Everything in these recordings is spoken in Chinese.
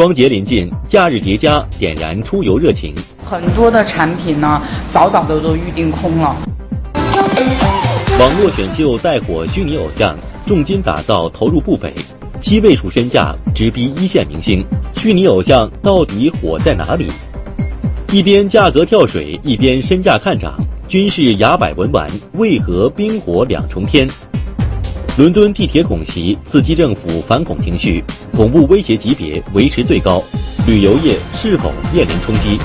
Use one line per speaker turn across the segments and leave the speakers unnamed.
双节临近，假日叠加，点燃出游热情。
很多的产品呢，早早的都预定空了。
网络选秀带火虚拟偶像，重金打造投入不菲，七位数身价直逼一线明星。虚拟偶像到底火在哪里？一边价格跳水，一边身价看涨，均是牙摆文玩，为何冰火两重天？伦敦地铁恐袭，刺激政府反恐情绪，恐怖威胁级别维持最高，旅游业是否面临冲击？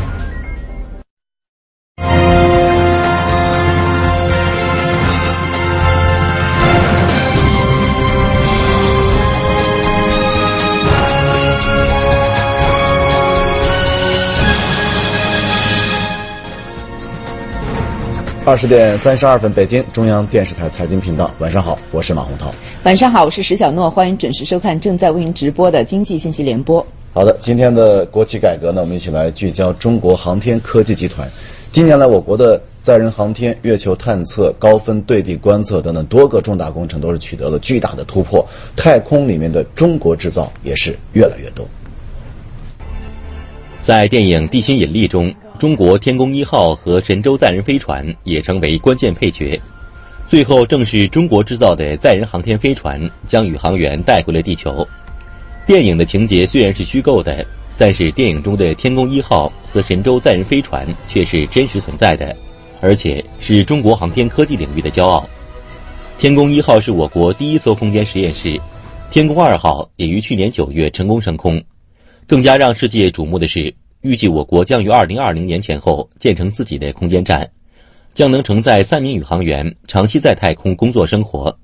二十点三十二分，北京中央电视台财经频道，晚上好，我是马洪涛。
晚上好，我是石小诺，欢迎准时收看正在为您直播的经济信息联播。
好的，今天的国企改革呢，我们一起来聚焦中国航天科技集团。近年来，我国的载人航天、月球探测、高分对地观测等等多个重大工程都是取得了巨大的突破，太空里面的中国制造也是越来越多。
在电影《地心引力》中。中国天宫一号和神舟载人飞船也成为关键配角，最后正是中国制造的载人航天飞船将宇航员带回了地球。电影的情节虽然是虚构的，但是电影中的天宫一号和神舟载人飞船却是真实存在的，而且是中国航天科技领域的骄傲。天宫一号是我国第一艘空间实验室，天宫二号也于去年九月成功升空。更加让世界瞩目的是。预计我国将于二零二零年前后建成自己的空间站，将能承载三名宇航员长期在太空工作生活。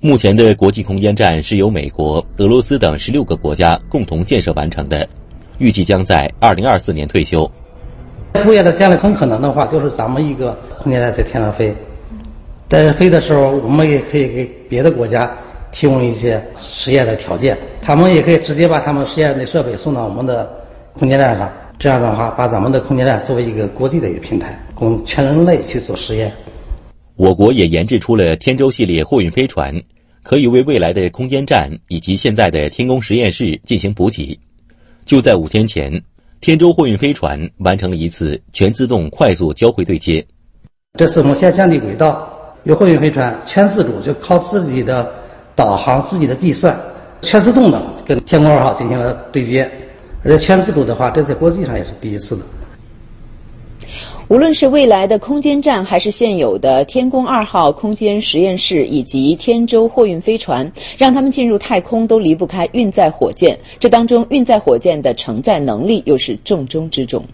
目前的国际空间站是由美国、俄罗斯等十六个国家共同建设完成的，预计将在二零二四年退休。
未来的将来很可能的话，就是咱们一个空间站在天上飞，但是飞的时候，我们也可以给别的国家提供一些实验的条件，他们也可以直接把他们实验的设备送到我们的。空间站上，这样的话，把咱们的空间站作为一个国际的一个平台，供全人类去做实验。
我国也研制出了天舟系列货运飞船，可以为未来的空间站以及现在的天宫实验室进行补给。就在五天前，天舟货运飞船完成了一次全自动快速交会对接。
这次我们先降低轨道，由货运飞船全自主，就靠自己的导航、自己的计算，全自动的跟天宫二号进行了对接。而且全自主的话，这在国际上也是第一次的。
无论是未来的空间站，还是现有的天宫二号空间实验室以及天舟货运飞船，让他们进入太空都离不开运载火箭。这当中，运载火箭的承载能力又是重中之重。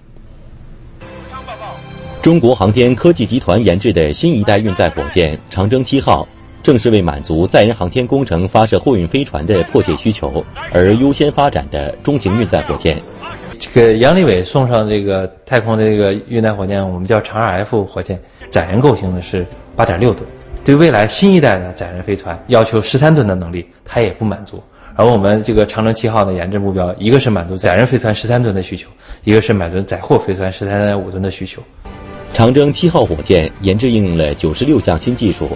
中国航天科技集团研制的新一代运载火箭“长征七号”。正是为满足载人航天工程发射货运飞船的迫切需求而优先发展的中型运载火箭。
这个杨利伟送上这个太空的这个运载火箭，我们叫长二 F 火箭，载人构型的是八点六吨。对未来新一代的载人飞船要求十三吨的能力，它也不满足。而我们这个长征七号的研制目标，一个是满足载人飞船十三吨的需求，一个是满足载货飞船十三点五吨的需求。
长征七号火箭研制应用了九十六项新技术。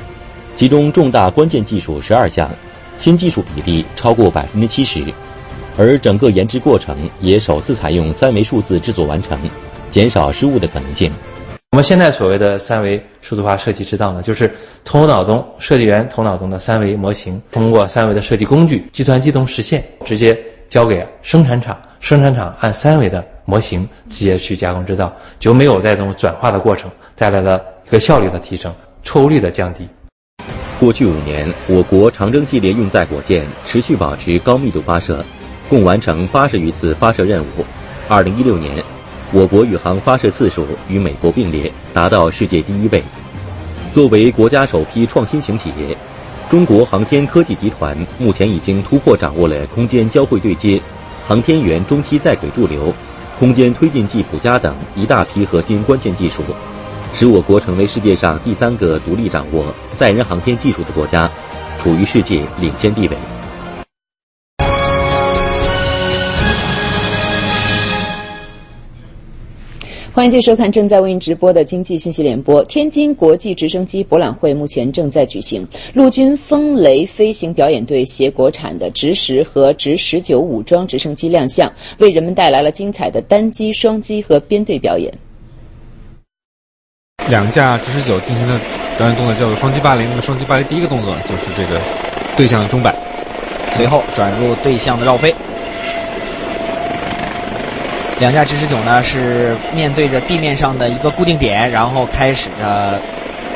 其中重大关键技术十二项，新技术比例超过百分之七十，而整个研制过程也首次采用三维数字制作完成，减少失误的可能性。
我们现在所谓的三维数字化设计制造呢，就是头脑中设计员头脑中的三维模型，通过三维的设计工具，计算机中实现，直接交给生产厂，生产厂按三维的模型直接去加工制造，就没有在这种转化的过程，带来了一个效率的提升，错误率的降低。
过去五年，我国长征系列运载火箭持续保持高密度发射，共完成八十余次发射任务。二零一六年，我国宇航发射次数与美国并列，达到世界第一位。作为国家首批创新型企业，中国航天科技集团目前已经突破掌握了空间交会对接、航天员中期在轨驻留、空间推进剂补加等一大批核心关键技术。使我国成为世界上第三个独立掌握载人航天技术的国家，处于世界领先地位。
欢迎继续收看正在为您直播的经济信息联播。天津国际直升机博览会目前正在举行，陆军风雷飞行表演队携国产的直十和直十九武装直升机亮相，为人们带来了精彩的单机、双机和编队表演。
两架直十九进行的表演动作叫做双击八零。那么双击八零第一个动作就是这个对向钟摆，
随后转入对向的绕飞。两架直十九呢是面对着地面上的一个固定点，然后开始着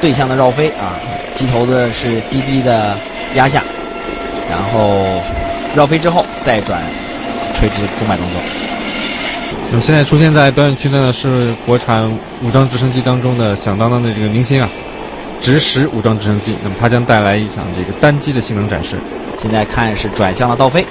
对向的绕飞啊，机头子是低低的压下，然后绕飞之后再转垂直钟摆动作。
那么现在出现在表演区的呢是国产武装直升机当中的响当当的这个明星啊，直十武装直升机。那么它将带来一场这个单机的性能展示。
现在看是转向了倒飞。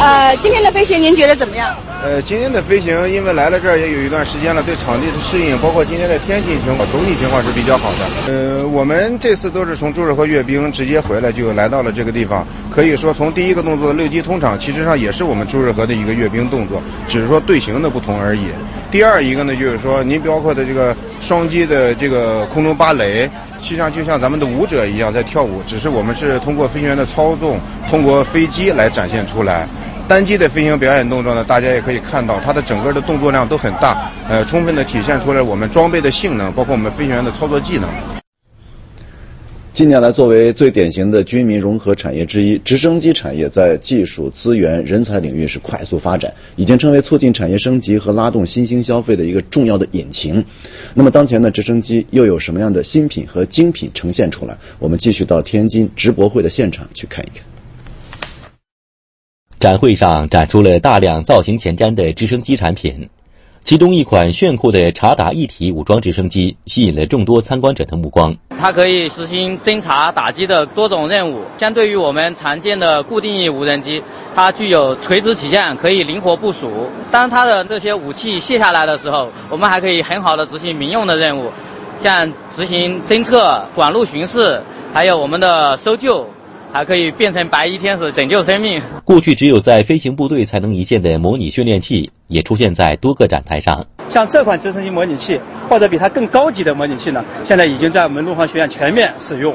呃，今天的飞行您觉得怎么样？
呃，今天的飞行，因为来了这儿也有一段时间了，对场地的适应，包括今天的天气情况，总体情况是比较好的。呃，我们这次都是从驻日和阅兵直接回来，就来到了这个地方。可以说，从第一个动作的六机通场，其实上也是我们驻日和的一个阅兵动作，只是说队形的不同而已。第二一个呢，就是说您包括的这个双机的这个空中芭蕾，实际上就像咱们的舞者一样在跳舞，只是我们是通过飞行员的操纵，通过飞机来展现出来。单机的飞行表演动作呢，大家也可以看到，它的整个的动作量都很大，呃，充分的体现出来我们装备的性能，包括我们飞行员的操作技能。
近年来，作为最典型的军民融合产业之一，直升机产业在技术、资源、人才领域是快速发展，已经成为促进产业升级和拉动新兴消费的一个重要的引擎。那么，当前的直升机又有什么样的新品和精品呈现出来？我们继续到天津直博会的现场去看一看。
展会上展出了大量造型前瞻的直升机产品，其中一款炫酷的察打一体武装直升机吸引了众多参观者的目光。
它可以实行侦察、打击的多种任务，相对于我们常见的固定翼无人机，它具有垂直起降，可以灵活部署。当它的这些武器卸下来的时候，我们还可以很好的执行民用的任务，像执行侦测、管路巡视，还有我们的搜救。还可以变成白衣天使拯救生命。
过去只有在飞行部队才能一见的模拟训练器，也出现在多个展台上。
像这款直升机模拟器，或者比它更高级的模拟器呢，现在已经在我们陆航学院全面使用。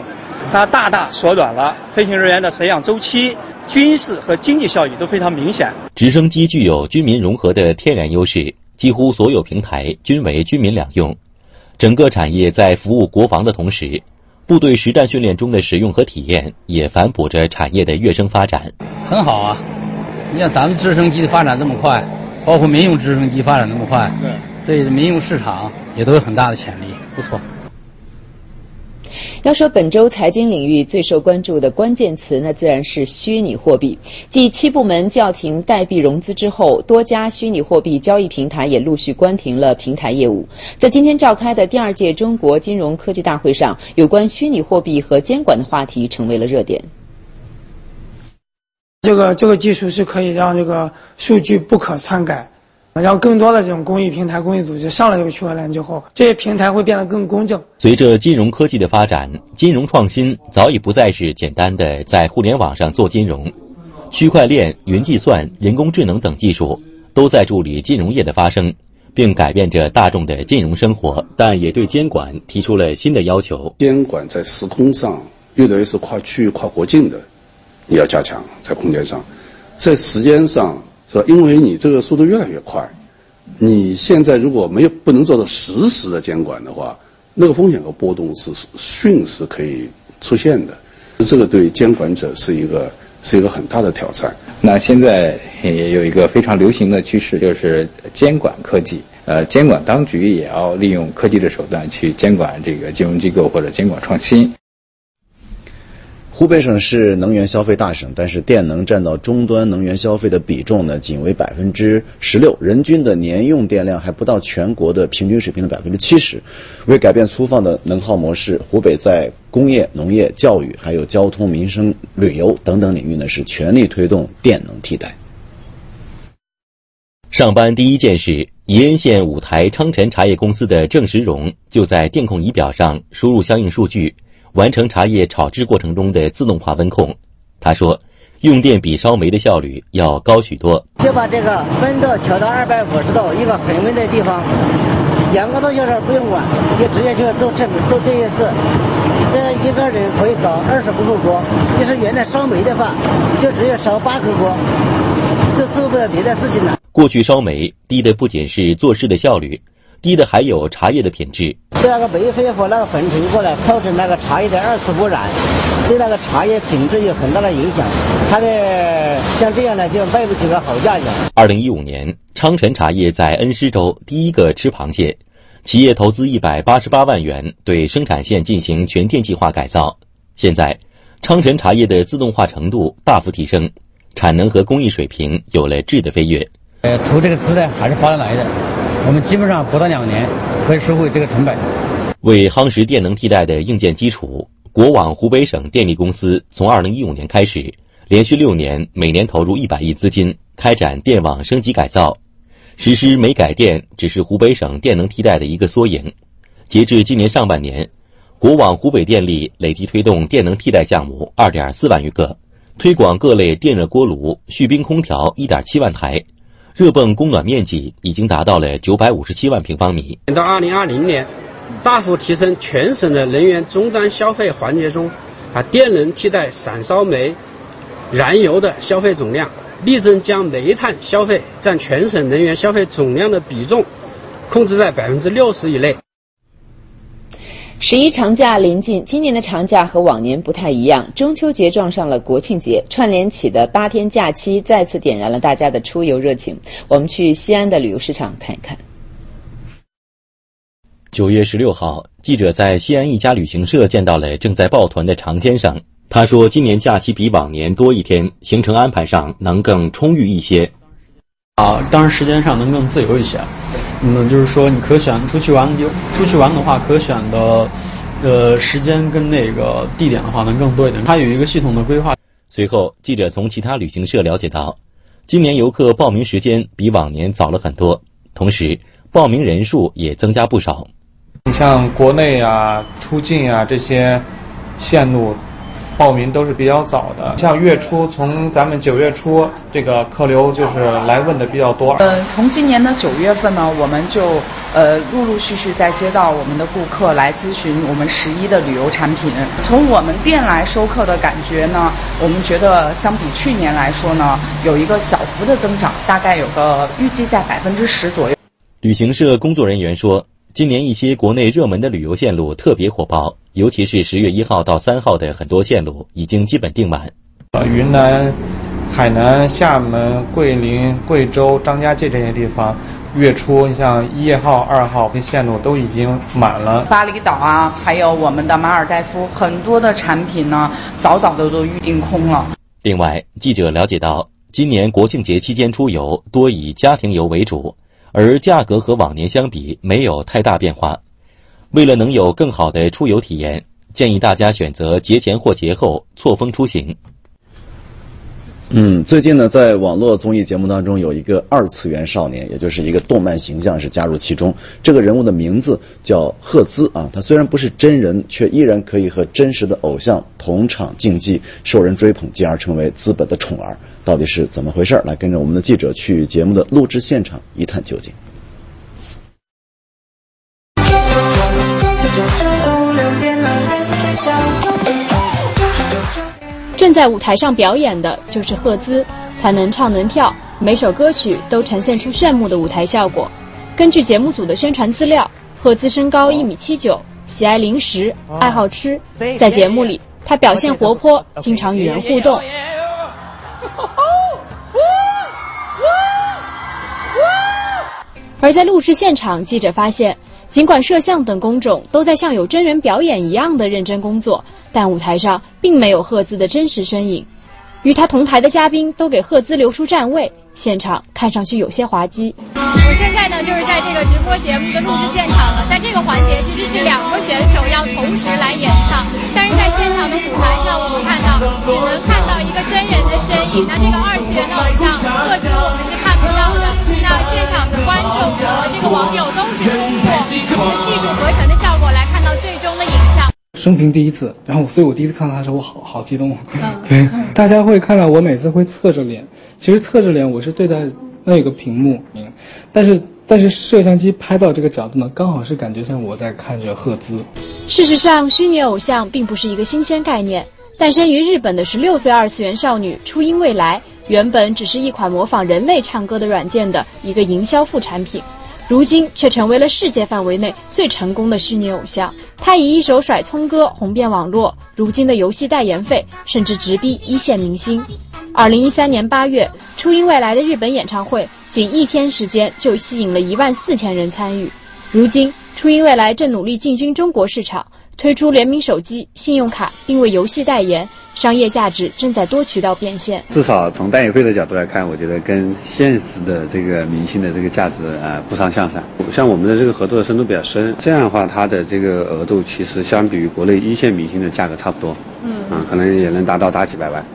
它大大缩短了飞行人员的培养周期，军事和经济效益都非常明显。
直升机具有军民融合的天然优势，几乎所有平台均为军民两用。整个产业在服务国防的同时。部队实战训练中的使用和体验，也反哺着产业的跃升发展。
很好啊，你像咱们直升机的发展这么快，包括民用直升机发展那么快，对民用市场也都有很大的潜力，不错。
要说本周财经领域最受关注的关键词，那自然是虚拟货币。继七部门叫停代币融资之后，多家虚拟货币交易平台也陆续关停了平台业务。在今天召开的第二届中国金融科技大会上，有关虚拟货币和监管的话题成为了热点。
这个这个技术是可以让这个数据不可篡改。让更多的这种公益平台、公益组织上了这个区块链之后，这些平台会变得更公正。
随着金融科技的发展，金融创新早已不再是简单的在互联网上做金融，区块链、云计算、人工智能等技术都在助力金融业的发生，并改变着大众的金融生活，但也对监管提出了新的要求。
监管在时空上越来越是跨区域、跨国境的，你要加强在空间上，在时间上。说？因为你这个速度越来越快，你现在如果没有不能做到实时的监管的话，那个风险和波动是迅时可以出现的。这个对监管者是一个是一个很大的挑战。
那现在也有一个非常流行的趋势，就是监管科技。呃，监管当局也要利用科技的手段去监管这个金融机构或者监管创新。
湖北省是能源消费大省，但是电能占到终端能源消费的比重呢，仅为百分之十六，人均的年用电量还不到全国的平均水平的百分之七十。为改变粗放的能耗模式，湖北在工业、农业、教育、还有交通、民生、旅游等等领域呢，是全力推动电能替代。
上班第一件事，宜恩县五台昌辰茶叶公司的郑时荣就在电控仪表上输入相应数据。完成茶叶炒制过程中的自动化温控。他说，用电比烧煤的效率要高许多。
就把这个温度调到二百五十度，一个恒温的地方，两个多小时不用管，就直接去做这做这些事。这一个人可以搞二十五口锅。要是原来烧煤的话，就只有烧八口锅，就做不了别的事情了。
过去烧煤低的不仅是做事的效率，低的还有茶叶的品质。
对那个煤灰和那个粉尘过来，造成那个茶叶的二次污染，对那个茶叶品质有很大的影响。它的像这样的就卖不起个好价钱。
二零一五年，昌晨茶叶在恩施州第一个吃螃蟹，企业投资一百八十八万元对生产线进行全电气化改造。现在，昌晨茶叶的自动化程度大幅提升，产能和工艺水平有了质的飞跃。
呃，投这个资呢还是发得来的，我们基本上不到两年可以收回这个成本。
为夯实电能替代的硬件基础，国网湖北省电力公司从二零一五年开始，连续六年每年投入一百亿资金开展电网升级改造。实施煤改电只是湖北省电能替代的一个缩影。截至今年上半年，国网湖北电力累计推动电能替代项目二点四万余个，推广各类电热锅炉、蓄冰空调一点七万台。热泵供暖面积已经达到了九百五十七万平方米。
到二零二零年，大幅提升全省的能源终端消费环节中，啊，电能替代散烧煤、燃油的消费总量，力争将煤炭消费占全省能源消费总量的比重控制在百分之六十以内。
十一长假临近，今年的长假和往年不太一样。中秋节撞上了国庆节，串联起的八天假期再次点燃了大家的出游热情。我们去西安的旅游市场看一看。
九月十六号，记者在西安一家旅行社见到了正在抱团的常先生。他说，今年假期比往年多一天，行程安排上能更充裕一些。
啊，当然时间上能更自由一些。嗯，就是说你可选出去玩，有出去玩的话，可选的，呃，时间跟那个地点的话能更多一点。它有一个系统的规划。
随后，记者从其他旅行社了解到，今年游客报名时间比往年早了很多，同时报名人数也增加不少。
你像国内啊、出境啊这些线路。报名都是比较早的，像月初从咱们九月初这个客流就是来问的比较多。
呃，从今年的九月份呢，我们就呃陆陆续续在接到我们的顾客来咨询我们十一的旅游产品。从我们店来收客的感觉呢，我们觉得相比去年来说呢，有一个小幅的增长，大概有个预计在百分之十左右。
旅行社工作人员说。今年一些国内热门的旅游线路特别火爆，尤其是十月一号到三号的很多线路已经基本订满。
呃，云南、海南、厦门、桂林、贵州、张家界这些地方，月初你像一号、二号这线路都已经满了。
巴厘岛啊，还有我们的马尔代夫，很多的产品呢，早早的都预定空了。
另外，记者了解到，今年国庆节期间出游多以家庭游为主。而价格和往年相比没有太大变化。为了能有更好的出游体验，建议大家选择节前或节后错峰出行。
嗯，最近呢，在网络综艺节目当中，有一个二次元少年，也就是一个动漫形象是加入其中。这个人物的名字叫赫兹啊，他虽然不是真人，却依然可以和真实的偶像同场竞技，受人追捧，进而成为资本的宠儿。到底是怎么回事？来跟着我们的记者去节目的录制现场一探究竟。
正在舞台上表演的就是赫兹，他能唱能跳，每首歌曲都呈现出炫目的舞台效果。根据节目组的宣传资料，赫兹身高一米七九，喜爱零食，爱好吃。在节目里，他表现活泼，经常与人互动。而在录制现场，记者发现，尽管摄像等工种都在像有真人表演一样的认真工作。但舞台上并没有赫兹的真实身影，与他同台的嘉宾都给赫兹留出站位，现场看上去有些滑稽。
我现在呢就是在这个直播节目的录制现场了，在这个环节其实是两个选手要同时来演唱，但是在现场的舞台上我们看到只能看到一个真人的身影，那这个二次元的偶像赫兹我们是看不到的。那现场的观众和这个网友都是通过技术合成的效果来看到最终的影像。
生平第一次，然后所以我第一次看到他的时候，我好好激动。对，大家会看到我每次会侧着脸，其实侧着脸我是对待那个屏幕，但是但是摄像机拍到这个角度呢，刚好是感觉像我在看着赫兹。
事实上，虚拟偶像并不是一个新鲜概念，诞生于日本的十六岁二次元少女初音未来，原本只是一款模仿人类唱歌的软件的一个营销副产品。如今却成为了世界范围内最成功的虚拟偶像。他以一首甩葱歌红遍网络，如今的游戏代言费甚至直逼一线明星。二零一三年八月，初音未来的日本演唱会，仅一天时间就吸引了一万四千人参与。如今，初音未来正努力进军中国市场。推出联名手机、信用卡，并为游戏代言，商业价值正在多渠道变现。
至少从代言费的角度来看，我觉得跟现实的这个明星的这个价值啊不相上下。像我们的这个合作的深度比较深，这样的话，它的这个额度其实相比于国内一线明星的价格差不多，嗯，啊，可能也能达到大几百万。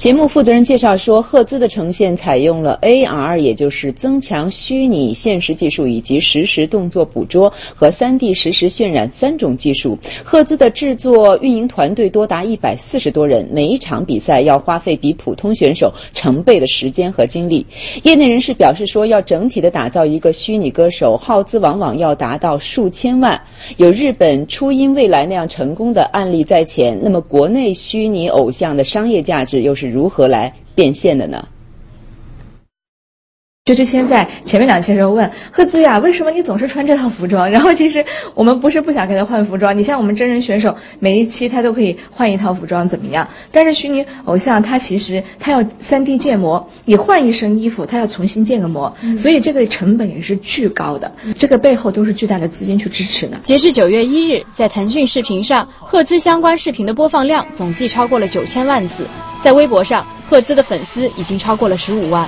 节目负责人介绍说，赫兹的呈现采用了 AR，也就是增强虚拟现实技术，以及实时动作捕捉和 3D 实时渲染三种技术。赫兹的制作运营团队多达一百四十多人，每一场比赛要花费比普通选手成倍的时间和精力。业内人士表示说，要整体的打造一个虚拟歌手，耗资往往要达到数千万。有日本初音未来那样成功的案例在前，那么国内虚拟偶像的商业价值又是？如何来变现的呢？
就之前在前面两期的时候问赫兹呀，为什么你总是穿这套服装？然后其实我们不是不想给他换服装，你像我们真人选手，每一期他都可以换一套服装，怎么样？但是虚拟偶像他其实他要三 D 建模，你换一身衣服，他要重新建个模，所以这个成本也是巨高的，这个背后都是巨大的资金去支持的。
截至九月一日，在腾讯视频上，赫兹相关视频的播放量总计超过了九千万次，在微博上，赫兹的粉丝已经超过了十五万。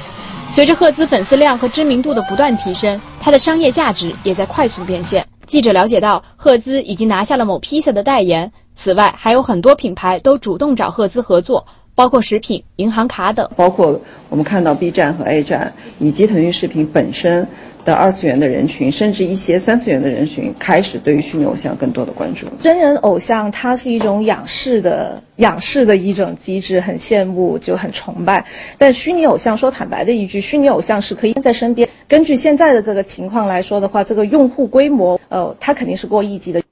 随着赫兹粉丝量和知名度的不断提升，它的商业价值也在快速变现。记者了解到，赫兹已经拿下了某披萨的代言，此外还有很多品牌都主动找赫兹合作，包括食品、银行卡等。
包括我们看到 B 站和 A 站以及腾讯视频本身。的二次元的人群，甚至一些三次元的人群，开始对于虚拟偶像更多的关注。
真人偶像它是一种仰视的仰视的一种机制，很羡慕就很崇拜。但虚拟偶像说坦白的一句，虚拟偶像是可以在身边。根据现在的这个情况来说的话，这个用户规模，呃，它肯定是过亿级的。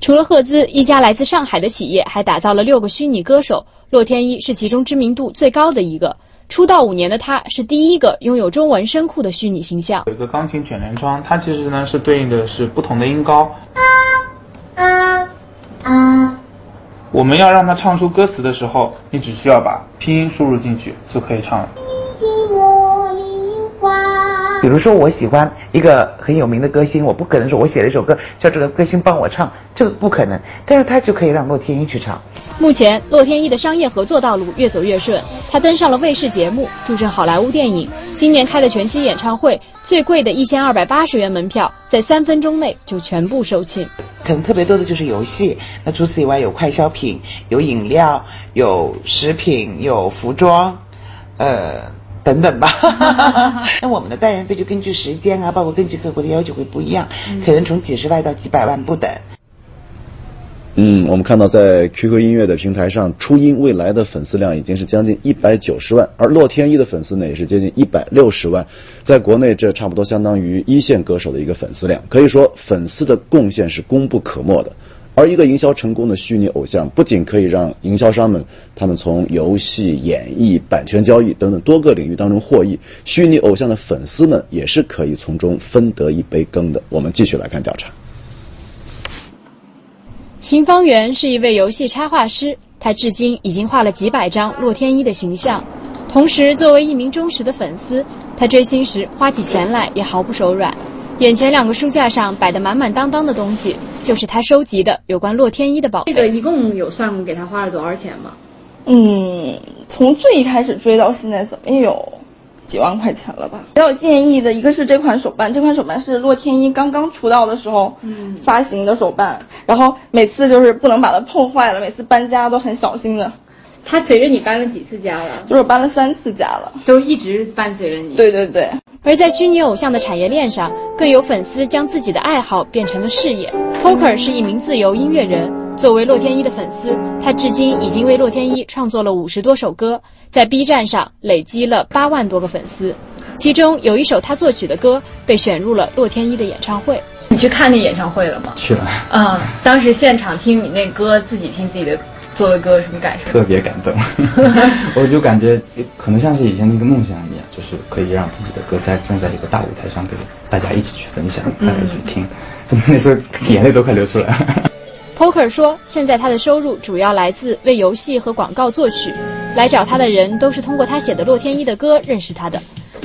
除了赫兹，一家来自上海的企业还打造了六个虚拟歌手，洛天依是其中知名度最高的一个。出道五年的他，是第一个拥有中文声库的虚拟形象。
有一个钢琴卷帘窗，它其实呢是对应的是不同的音高。我们要让他唱出歌词的时候，你只需要把拼音输入进去就可以唱了。
比如说，我喜欢一个很有名的歌星，我不可能说我写了一首歌叫这个歌星帮我唱，这个不可能。但是他就可以让洛天依去唱。
目前，洛天依的商业合作道路越走越顺，他登上了卫视节目，助阵好莱坞电影。今年开的全息演唱会，最贵的一千二百八十元门票，在三分钟内就全部售罄。
可能特别多的就是游戏，那除此以外有快消品、有饮料、有食品、有服装，呃。等等吧，那我们的代言费就根据时间啊，包括根据客户的要求会不一样，可能从几十万到几百万不等。
嗯，我们看到在 QQ 音乐的平台上，初音未来的粉丝量已经是将近一百九十万，而洛天依的粉丝呢也是接近一百六十万，在国内这差不多相当于一线歌手的一个粉丝量，可以说粉丝的贡献是功不可没的。而一个营销成功的虚拟偶像，不仅可以让营销商们他们从游戏、演绎、版权交易等等多个领域当中获益，虚拟偶像的粉丝们也是可以从中分得一杯羹的。我们继续来看调查。
邢方圆是一位游戏插画师，他至今已经画了几百张洛天依的形象。同时，作为一名忠实的粉丝，他追星时花起钱来也毫不手软。眼前两个书架上摆的满满当当的东西，就是他收集的有关洛天依的宝贝。
这个一共有算过给他花了多少钱吗？
嗯，从最一开始追到现在，怎么也有几万块钱了吧？比较建议的一个是这款手办，这款手办是洛天依刚刚出道的时候发行的手办，然后每次就是不能把它碰坏了，每次搬家都很小心的。
他随着你搬了几次家了？
就是搬了三次家了，
都一直伴随着你。
对对对。
而在虚拟偶像的产业链上，更有粉丝将自己的爱好变成了事业，Poker 是一名自由音乐人，作为洛天依的粉丝，他至今已经为洛天依创作了五十多首歌，在 B 站上累积了八万多个粉丝。其中有一首他作曲的歌被选入了洛天依的演唱会。
你去看那演唱会了吗？
去了。
嗯，当时现场听你那歌，自己听自己的做的歌，什么感受？
特别感动，我就感觉可能像是以前的一个梦想一样，就是可以让自己的歌在站在一个大舞台上，给大家一起去分享，大家去听，怎么那时候眼泪都快流出来了。
Poker 说，现在他的收入主要来自为游戏和广告作曲，来找他的人都是通过他写的洛天依的歌认识他的。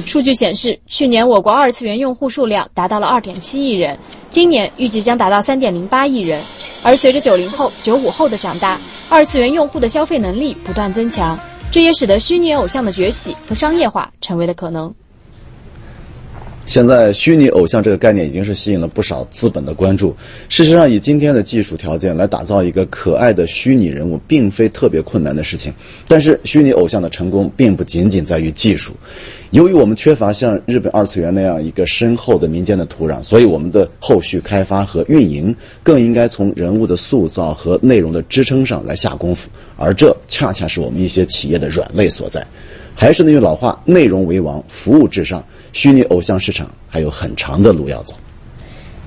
数据显示，去年我国二次元用户数量达到了二点七亿人，今年预计将达到三点零八亿人。而随着九零后、九五后的长大，二次元用户的消费能力不断增强，这也使得虚拟偶像的崛起和商业化成为了可能。
现在，虚拟偶像这个概念已经是吸引了不少资本的关注。事实上，以今天的技术条件来打造一个可爱的虚拟人物，并非特别困难的事情。但是，虚拟偶像的成功并不仅仅在于技术。由于我们缺乏像日本二次元那样一个深厚的民间的土壤，所以我们的后续开发和运营更应该从人物的塑造和内容的支撑上来下功夫。而这恰恰是我们一些企业的软肋所在。还是那句老话：内容为王，服务至上。虚拟偶像市场还有很长的路要走。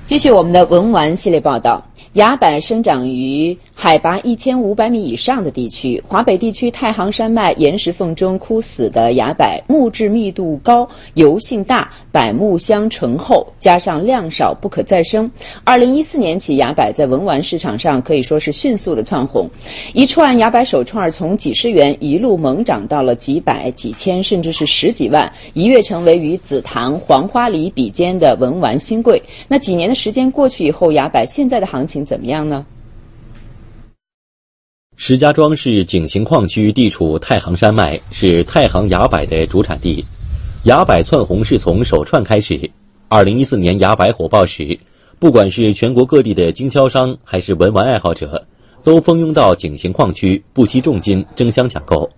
继续我们的文玩系列报道。崖柏生长于海拔一千五百米以上的地区，华北地区太行山脉岩石缝中枯死的崖柏，木质密度高，油性大，柏木香醇厚，加上量少，不可再生。二零一四年起，崖柏在文玩市场上可以说是迅速的窜红，一串崖柏手串从几十元一路猛涨到了几百、几千，甚至是十几万，一跃成为与紫檀、黄花梨比肩的文玩新贵。那几年的时间过去以后，崖柏现在的行情。怎么样呢？
石家庄市井陉矿区地处太行山脉，是太行崖柏的主产地。崖柏窜红是从手串开始。二零一四年崖柏火爆时，不管是全国各地的经销商还是文玩爱好者，都蜂拥到井陉矿区，不惜重金争相抢购。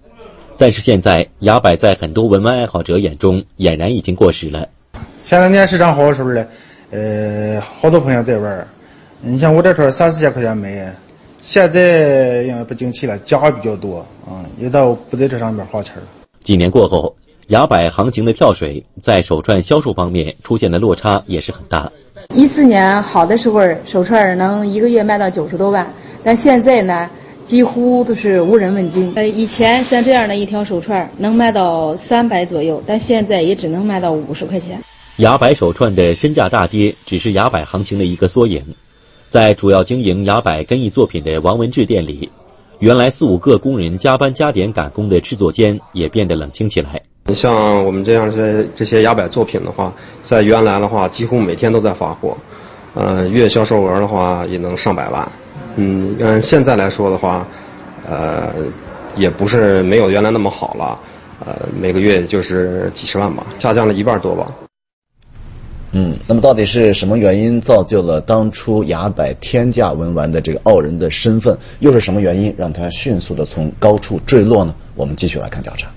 但是现在，崖柏在很多文玩爱好者眼中，俨然已经过时了。
前两年市场好的时候呢，呃，好多朋友在玩。你像我这串三四千块钱买，现在因为不景气了，价比较多啊，也都不在这上面花钱了
几年过后，崖柏行情的跳水，在手串销售方面出现的落差也是很大。
一四年好的时候，手串能一个月卖到九十多万，但现在呢，几乎都是无人问津。呃，以前像这样的一条手串能卖到三百左右，但现在也只能卖到五十块钱。
崖柏手串的身价大跌，只是崖柏行情的一个缩影。在主要经营崖柏根艺作品的王文志店里，原来四五个工人加班加点赶工的制作间也变得冷清起来。
你像我们这样这这些崖柏作品的话，在原来的话，几乎每天都在发货，呃，月销售额的话也能上百万。嗯，按现在来说的话，呃，也不是没有原来那么好了，呃，每个月就是几十万吧，下降了一半多吧。
嗯，那么到底是什么原因造就了当初崖柏天价文玩的这个傲人的身份？又是什么原因让他迅速的从高处坠落呢？我们继续来看调查。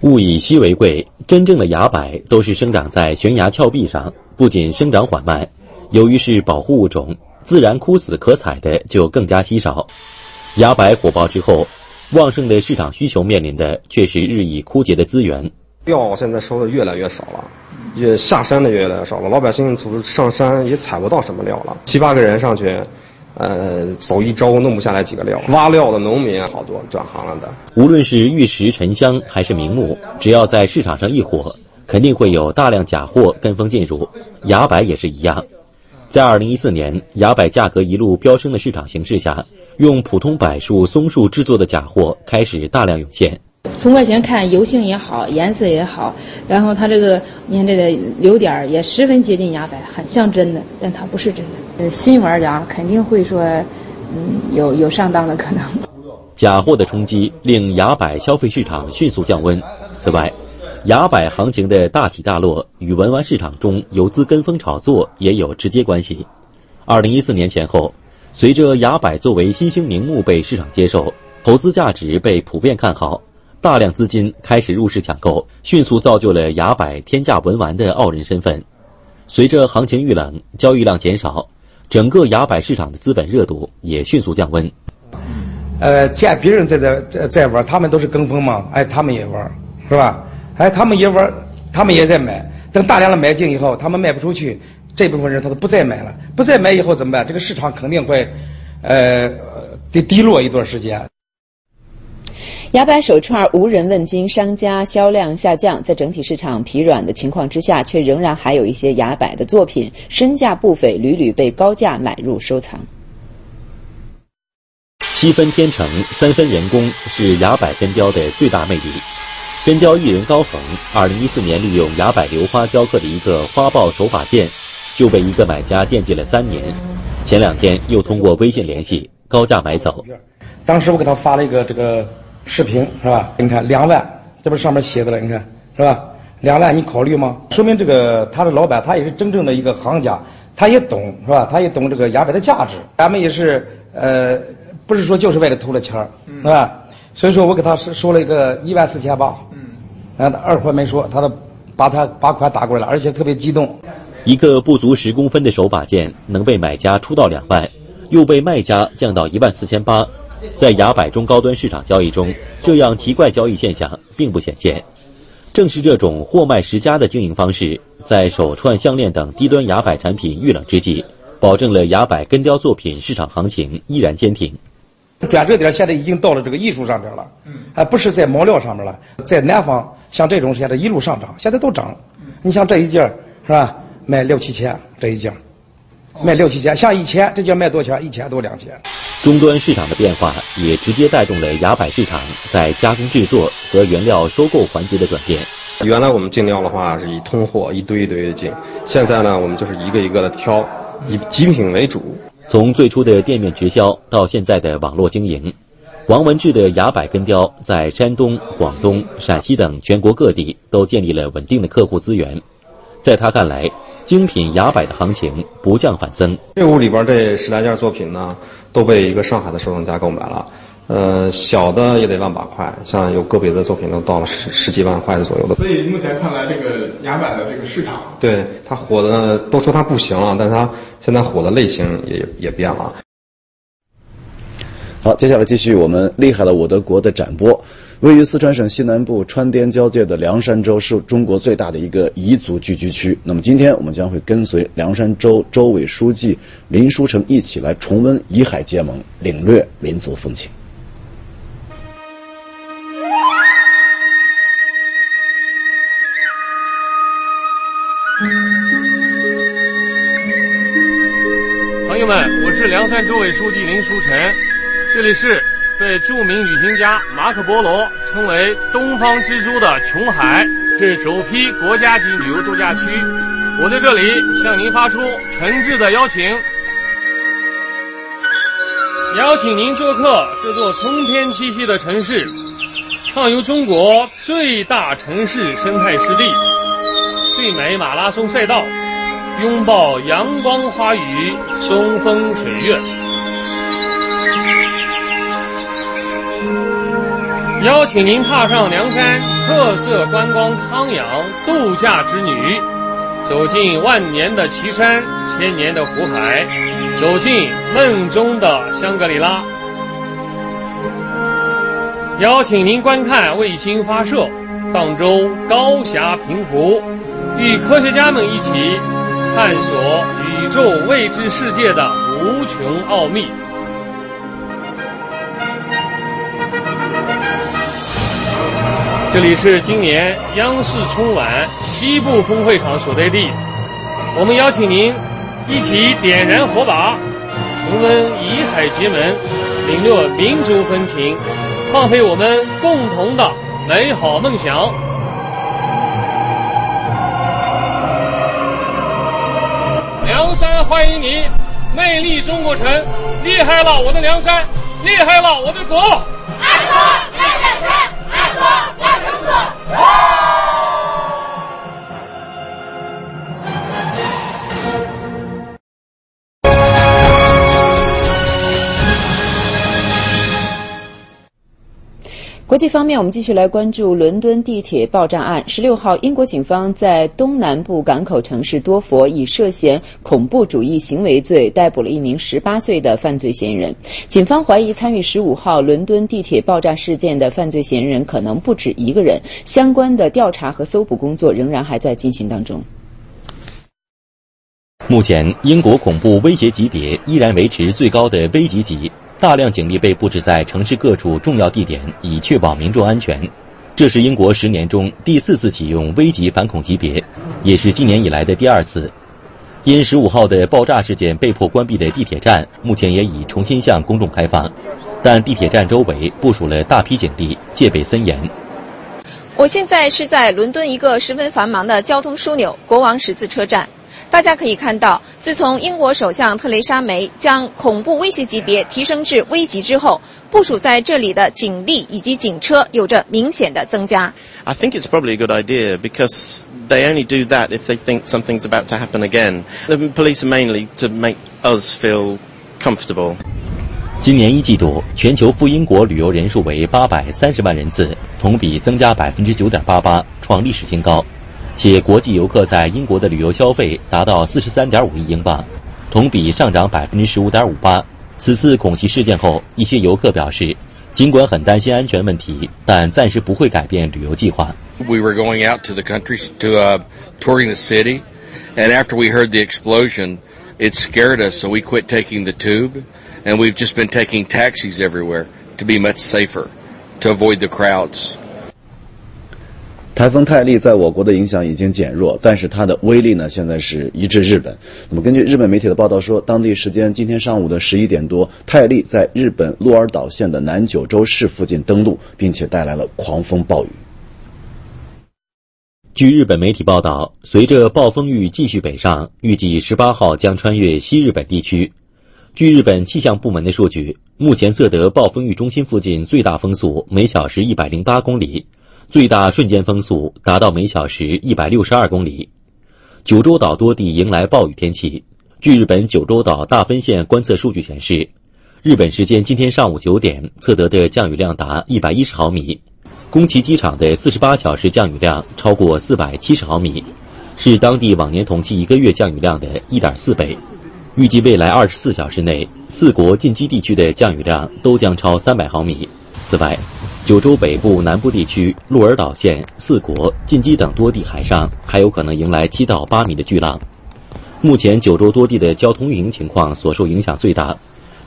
物以稀为贵，真正的崖柏都是生长在悬崖峭壁上，不仅生长缓慢，由于是保护物种，自然枯死可采的就更加稀少。崖柏火爆之后，旺盛的市场需求面临的却是日益枯竭的资源。
料现在收的越来越少了。也下山的越来越少了，老百姓走上山也采不到什么料了。七八个人上去，呃，走一周弄不下来几个料。挖料的农民好多转行了的。
无论是玉石沉香还是名木，只要在市场上一火，肯定会有大量假货跟风进入。崖柏也是一样，在二零一四年崖柏价格一路飙升的市场形势下，用普通柏树、松树制作的假货开始大量涌现。
从外形看，油性也好，颜色也好，然后它这个你看这个留点儿也十分接近崖柏，很像真的，但它不是真的。呃，新玩家肯定会说，嗯，有有上当的可能。
假货的冲击令崖柏消费市场迅速降温。此外，崖柏行情的大起大落与文玩市场中游资跟风炒作也有直接关系。二零一四年前后，随着崖柏作为新兴名木被市场接受，投资价值被普遍看好。大量资金开始入市抢购，迅速造就了崖柏天价文玩的傲人身份。随着行情遇冷，交易量减少，整个崖柏市场的资本热度也迅速降温。
呃，见别人在这在玩，他们都是跟风嘛，哎，他们也玩，是吧？哎，他们也玩，他们也在买。等大量的买进以后，他们卖不出去，这部分人他都不再买了。不再买以后怎么办？这个市场肯定会，呃，得低落一段时间。
崖柏手串无人问津，商家销量下降，在整体市场疲软的情况之下，却仍然还有一些崖柏的作品身价不菲，屡屡被高价买入收藏。
七分天成，三分人工，是崖柏根雕的最大魅力。根雕艺人高恒，二零一四年利用崖柏流花雕刻的一个花豹手把件，就被一个买家惦记了三年。前两天又通过微信联系，高价买走。
当时我给他发了一个这个。视频是吧？你看两万，这不是上面写的了？你看是吧？两万你考虑吗？说明这个他的老板他也是真正的一个行家，他也懂是吧？他也懂这个牙白的价值。咱们也是呃，不是说就是为了图了钱儿，是吧？所以说我给他说说了一个一万四千八，嗯，然后他，二话没说，他都把他把款打过来了，而且特别激动。
一个不足十公分的手把件能被买家出到两万，又被卖家降到一万四千八。在崖柏中高端市场交易中，这样奇怪交易现象并不鲜见。正是这种货卖十家的经营方式，在手串、项链等低端崖柏产品遇冷之际，保证了崖柏根雕作品市场行情依然坚挺。
转折点现在已经到了这个艺术上边了，还不是在毛料上面了。在南方，像这种现在一路上涨，现在都涨。你像这一件是吧，卖六七千这一件。卖六七千，像以前这件卖多少钱？一千多两千。
终端市场的变化也直接带动了崖柏市场在加工制作和原料收购环节的转变。
原来我们进料的话是以通货一堆一堆的进，现在呢我们就是一个一个的挑，以极品为主。
从最初的店面直销到现在的网络经营，王文志的崖柏根雕在山东、广东、陕西等全国各地都建立了稳定的客户资源。在他看来。精品崖柏的行情不降反增。
这屋里边这十来件作品呢，都被一个上海的收藏家购买了。呃，小的也得万把块，像有个别的作品都到了十十几万块的左右的。
所以目前看来，这个崖柏的这个市场，
对它火的都说它不行了，但它现在火的类型也也变了。
好，接下来继续我们厉害了我的国的展播。位于四川省西南部川滇交界的凉山州是中国最大的一个彝族聚居区。那么今天我们将会跟随凉山州州委书记林书成一起来重温彝海结盟，领略民族风情。
朋友们，我是凉山州委书记林书成，这里是。被著名旅行家马可·波罗称为“东方之珠”的琼海，是首批国家级旅游度假区。我在这里向您发出诚挚的邀请，邀请您做客这座冲天栖息的城市，畅游中国最大城市生态湿地、最美马拉松赛道，拥抱阳光花雨、松风水月。邀请您踏上凉山特色观光康养度假之旅，走进万年的岐山、千年的湖海，走进梦中的香格里拉。邀请您观看卫星发射，荡舟高峡平湖，与科学家们一起探索宇宙未知世界的无穷奥秘。这里是今年央视春晚西部分会场所在地，我们邀请您一起点燃火把，重温彝海结盟，领略民族风情，放飞我们共同的美好梦想。凉山欢迎你，魅力中国城，厉害了我的凉山，厉害了我的国。
爱国，国。
国际方面，我们继续来关注伦敦地铁爆炸案。十六号，英国警方在东南部港口城市多佛以涉嫌恐怖主义行为罪逮捕了一名十八岁的犯罪嫌疑人。警方怀疑参与十五号伦敦地铁爆炸事件的犯罪嫌疑人可能不止一个人，相关的调查和搜捕工作仍然还在进行当中。
目前，英国恐怖威胁级别依然维持最高的危急级。大量警力被布置在城市各处重要地点，以确保民众安全。这是英国十年中第四次启用危急反恐级别，也是今年以来的第二次。因十五号的爆炸事件被迫关闭的地铁站，目前也已重新向公众开放，但地铁站周围部署了大批警力，戒备森严。
我现在是在伦敦一个十分繁忙的交通枢纽——国王十字车站。大家可以看到，自从英国首相特蕾莎梅将恐怖威胁级别提升至危级之后，部署在这里的警力以及警车有着明显的增加。
I think it's probably a good idea because they only do that if they think something's about to happen again. The police are mainly to make us feel comfortable.
今年一季度，全球赴英国旅游人数为八百三十万人次，同比增加百分之九点八八，创历史新高。且国际游客在英国的旅游消费达到四十三点五亿英镑，同比上涨百分之十五点五八。此次恐袭事件后，一些游客表示，尽管很担心安全问题，但暂时不会改变旅游计划。
We were going out to the country to uh, touring the city, and after we heard the explosion, it scared us, so we quit taking the tube, and we've just been taking taxis everywhere to be much safer, to avoid the crowds.
台风泰利在我国的影响已经减弱，但是它的威力呢，现在是一至日本。那么，根据日本媒体的报道说，当地时间今天上午的十一点多，泰利在日本鹿儿岛县的南九州市附近登陆，并且带来了狂风暴雨。
据日本媒体报道，随着暴风雨继续北上，预计十八号将穿越西日本地区。据日本气象部门的数据，目前测得暴风雨中心附近最大风速每小时一百零八公里。最大瞬间风速达到每小时一百六十二公里，九州岛多地迎来暴雨天气。据日本九州岛大分县观测数据显示，日本时间今天上午九点测得的降雨量达一百一十毫米，宫崎机场的四十八小时降雨量超过四百七十毫米，是当地往年同期一个月降雨量的一点四倍。预计未来二十四小时内，四国近畿地区的降雨量都将超三百毫米。此外，九州北部、南部地区、鹿儿岛县、四国、近畿等多地海上还有可能迎来七到八米的巨浪。目前，九州多地的交通运营情况所受影响最大。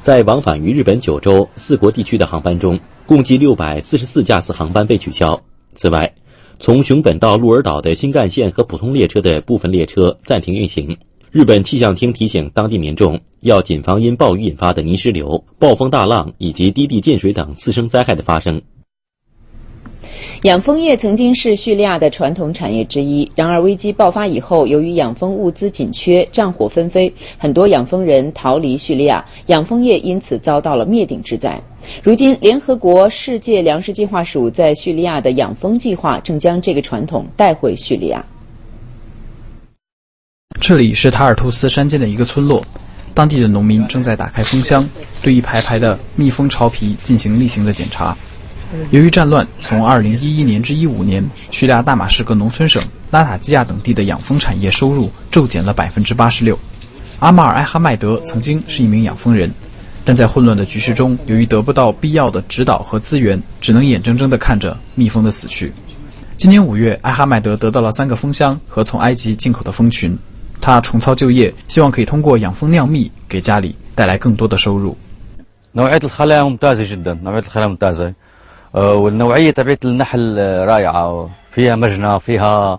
在往返于日本九州、四国地区的航班中，共计六百四十四架次航班被取消。此外，从熊本到鹿儿岛的新干线和普通列车的部分列车暂停运行。日本气象厅提醒当地民众要谨防因暴雨引发的泥石流、暴风大浪以及低地进水等次生灾害的发生。
养蜂业曾经是叙利亚的传统产业之一，然而危机爆发以后，由于养蜂物资紧缺、战火纷飞，很多养蜂人逃离叙利亚，养蜂业因此遭到了灭顶之灾。如今，联合国世界粮食计划署在叙利亚的养蜂计划正将这个传统带回叙利亚。
这里是塔尔图斯山间的一个村落，当地的农民正在打开蜂箱，对一排排的蜜蜂巢皮进行例行的检查。由于战乱，从2011年至15年，叙利亚大马士革农村省、拉塔基亚等地的养蜂产业收入骤减了86%。阿马尔·艾哈迈德曾经是一名养蜂人，但在混乱的局势中，由于得不到必要的指导和资源，只能眼睁睁地看着蜜蜂的死去。今年五月，艾哈迈德得到了三个蜂箱和从埃及进口的蜂群，他重操旧业，希望可以通过养蜂酿蜜给家里带来更多的收入。
والنوعية تبعت النحل رائعة فيها مجنى فيها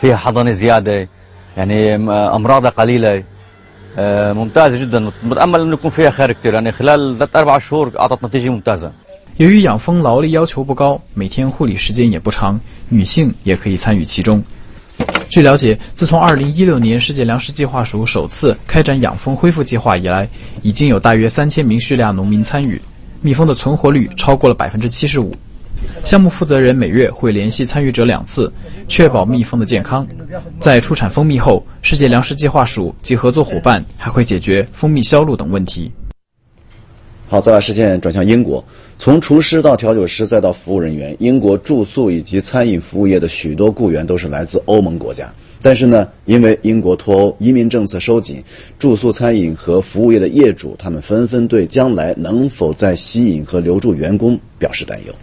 فيها حضن زيادة يعني أمراضها قليلة ممتازة جدا متأمل أنه يكون فيها خير كثير يعني خلال ثلاث أربع شهور أعطت نتيجة ممتازة
由于养蜂劳力要求不高，每天护理时间也不长，女性也可以参与其中。据了解，自从2016年世界粮食计划署首次开展养蜂恢复计划以来，已经有大约三千名叙利亚农民参与。 蜜蜂的存活率超过了百分之七十五。项目负责人每月会联系参与者两次，确保蜜蜂的健康。在出产蜂蜜后，世界粮食计划署及合作伙伴还会解决蜂蜜销路等问题。
好，再把视线转向英国，从厨师到调酒师再到服务人员，英国住宿以及餐饮服务业的许多雇员都是来自欧盟国家。但是呢，因为英国脱欧、移民政策收紧，住宿餐饮和服务业的业主他们纷纷对将来能否再吸引和留住员工表示担忧。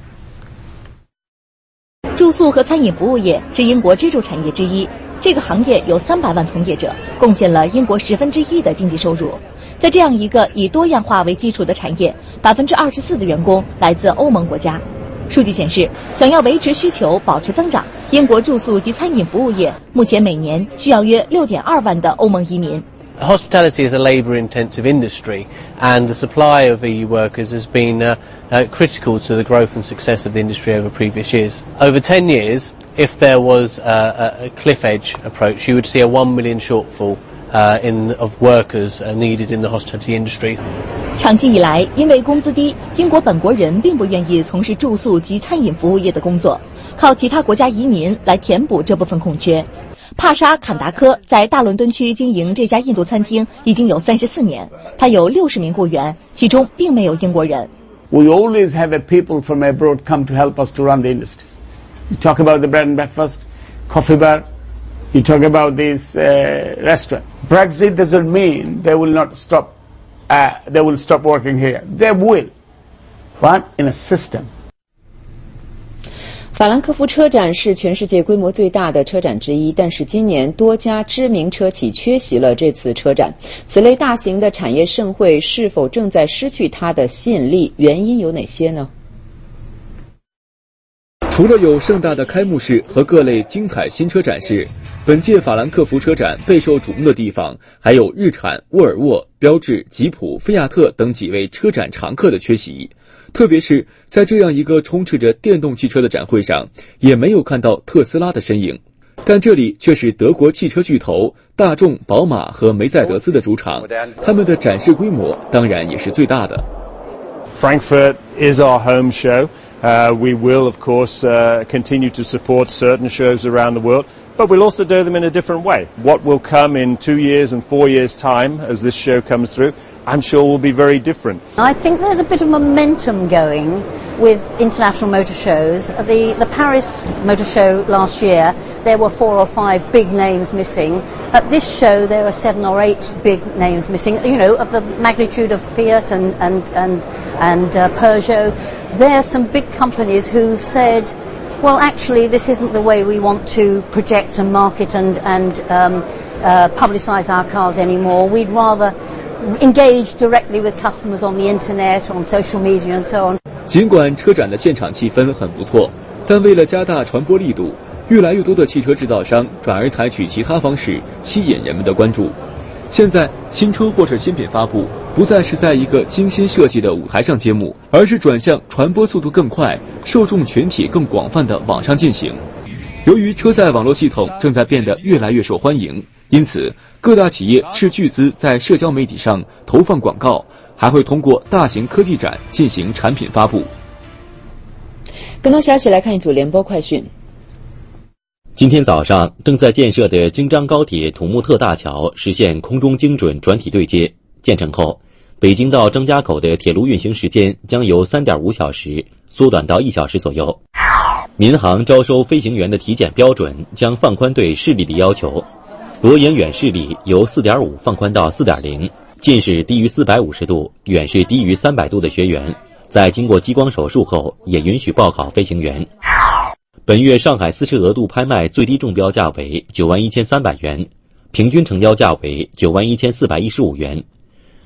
住宿和餐饮服务业是英国支柱产业之一，这个行业有三百万从业者，贡献了英国十分之一的经济收入。在这样一个以多样化为基础的产业，百分之二十四的员工来自欧盟国家。数据显示，想要维持需求、保持增长，英国住宿及餐饮服务业目前每年需要约六点二万的欧盟移民。
Hospitality is a labour-intensive industry, and the supply of EU workers has been uh, uh, critical to the growth and success of the industry over previous years. Over 10 years, if there was a, a cliff edge approach, you would see a 1 million shortfall uh, in of workers uh, needed in the hospitality industry.
长期以来，因为工资低，英国本国人并不愿意从事住宿及餐饮服务业的工作，靠其他国家移民来填补这部分空缺。帕沙坎达科在大伦敦区经营这家印度餐厅已经有三十四年，他有六十名雇员，其中并没有英国人。
We always have a people from abroad come to help us to run the industries. You talk about the bread and breakfast, coffee bar. You talk about this restaurant. Brexit doesn't mean they will not stop. They will stop working here. They will, What in a system.
法兰克福车展是全世界规模最大的车展之一，但是今年多家知名车企缺席了这次车展。此类大型的产业盛会是否正在失去它的吸引力？原因有哪些呢？
除了有盛大的开幕式和各类精彩新车展示，本届法兰克福车展备受瞩目的地方还有日产、沃尔沃、标致、吉普、菲亚特等几位车展常客的缺席。特别是在这样一个充斥着电动汽车的展会上，也没有看到特斯拉的身影。但这里却是德国汽车巨头大众、宝马和梅赛德斯的主场，他们的展示规模当然也是最大的。
Frankfurt is our home show. Uh, we will, of course, uh, continue to support certain shows around the world, but we'll also do them in a different way. What will come in two years and four years' time as this show comes through, I'm sure will be very different.
I think there's a bit of momentum going with international motor shows. The, the Paris Motor Show last year, there were four or five big names missing. At this show, there are seven or eight big names missing, you know, of the magnitude of Fiat and, and, and, and uh, Peugeot. There are some big companies who've said, well, actually, this isn't the way we want to project and market and, and um, uh, publicise our cars anymore. We'd rather engage directly with customers on the internet, on social media, and so on.
尽管车展的现场气氛很不错，但为了加大传播力度， 越来越多的汽车制造商转而采取其他方式吸引人们的关注。现在，新车或者新品发布不再是在一个精心设计的舞台上揭幕，而是转向传播速度更快、受众群体更广泛的网上进行。由于车载网络系统正在变得越来越受欢迎，因此各大企业斥巨资在社交媒体上投放广告，还会通过大型科技展进行产品发布。
更多消息来看一组联播快讯。
今天早上，正在建设的京张高铁土木特大桥实现空中精准转体对接。建成后，北京到张家口的铁路运行时间将由三点五小时缩短到一小时左右。民航招收飞行员的体检标准将放宽对视力的要求，裸眼远视力由四点五放宽到四点零，近视低于四百五十度、远视低于三百度的学员，在经过激光手术后也允许报考飞行员。本月上海私车额度拍卖最低中标价为九万一千三百元，平均成交价为九万一千四百一十五元。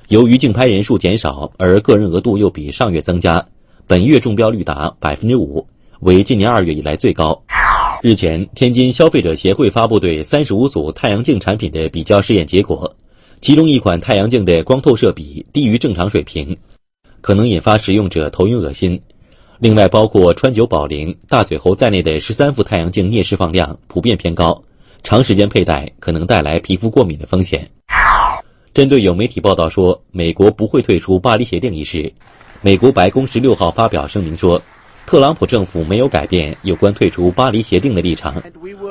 由于竞拍人数减少，而个人额度又比上月增加，本月中标率达百分之五，为今年二月以来最高。日前，天津消费者协会发布对三十五组太阳镜产品的比较试验结果，其中一款太阳镜的光透射比低于正常水平，可能引发使用者头晕恶心。另外，包括川久保玲、大嘴猴在内的十三副太阳镜镍释放量普遍偏高，长时间佩戴可能带来皮肤过敏的风险。针对有媒体报道说美国不会退出巴黎协定一事，美国白宫十六号发表声明说，特朗普政府没有改变有关退出巴黎协定的立场，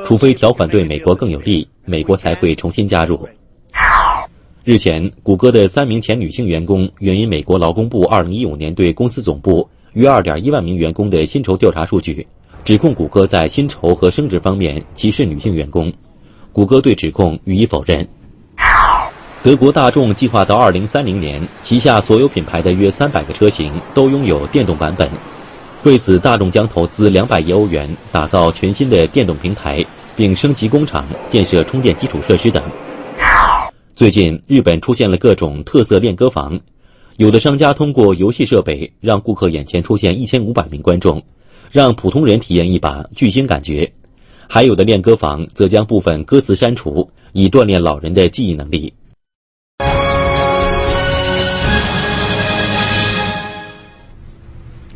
除非条款对美国更有利，美国才会重新加入。日前，谷歌的三名前女性员工原因美国劳工部2015年对公司总部约2.1万名员工的薪酬调查数据，指控谷歌在薪酬和升职方面歧视女性员工。谷歌对指控予以否认。德国大众计划到2030年，旗下所有品牌的约300个车型都拥有电动版本。为此，大众将投资200亿欧元打造全新的电动平台，并升级工厂、建设充电基础设施等。最近，日本出现了各种特色练歌房，有的商家通过游戏设备让顾客眼前出现一千五百名观众，让普通人体验一把巨星感觉；还有的练歌房则将部分歌词删除，以锻炼老人的记忆能力。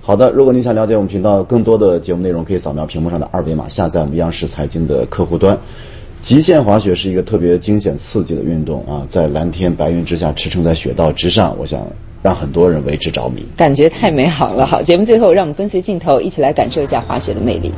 好的，如果您想了解我们频道更多的节目内容，可以扫描屏幕上的二维码，下载我们央视财经的客户端。极限滑雪是一个特别惊险刺激的运动啊，在蓝天白云之下驰骋在雪道之上，我想让很多人为之着迷，
感觉太美好了。好，节目最后让我们跟随镜头一起来感受一下滑雪的魅力。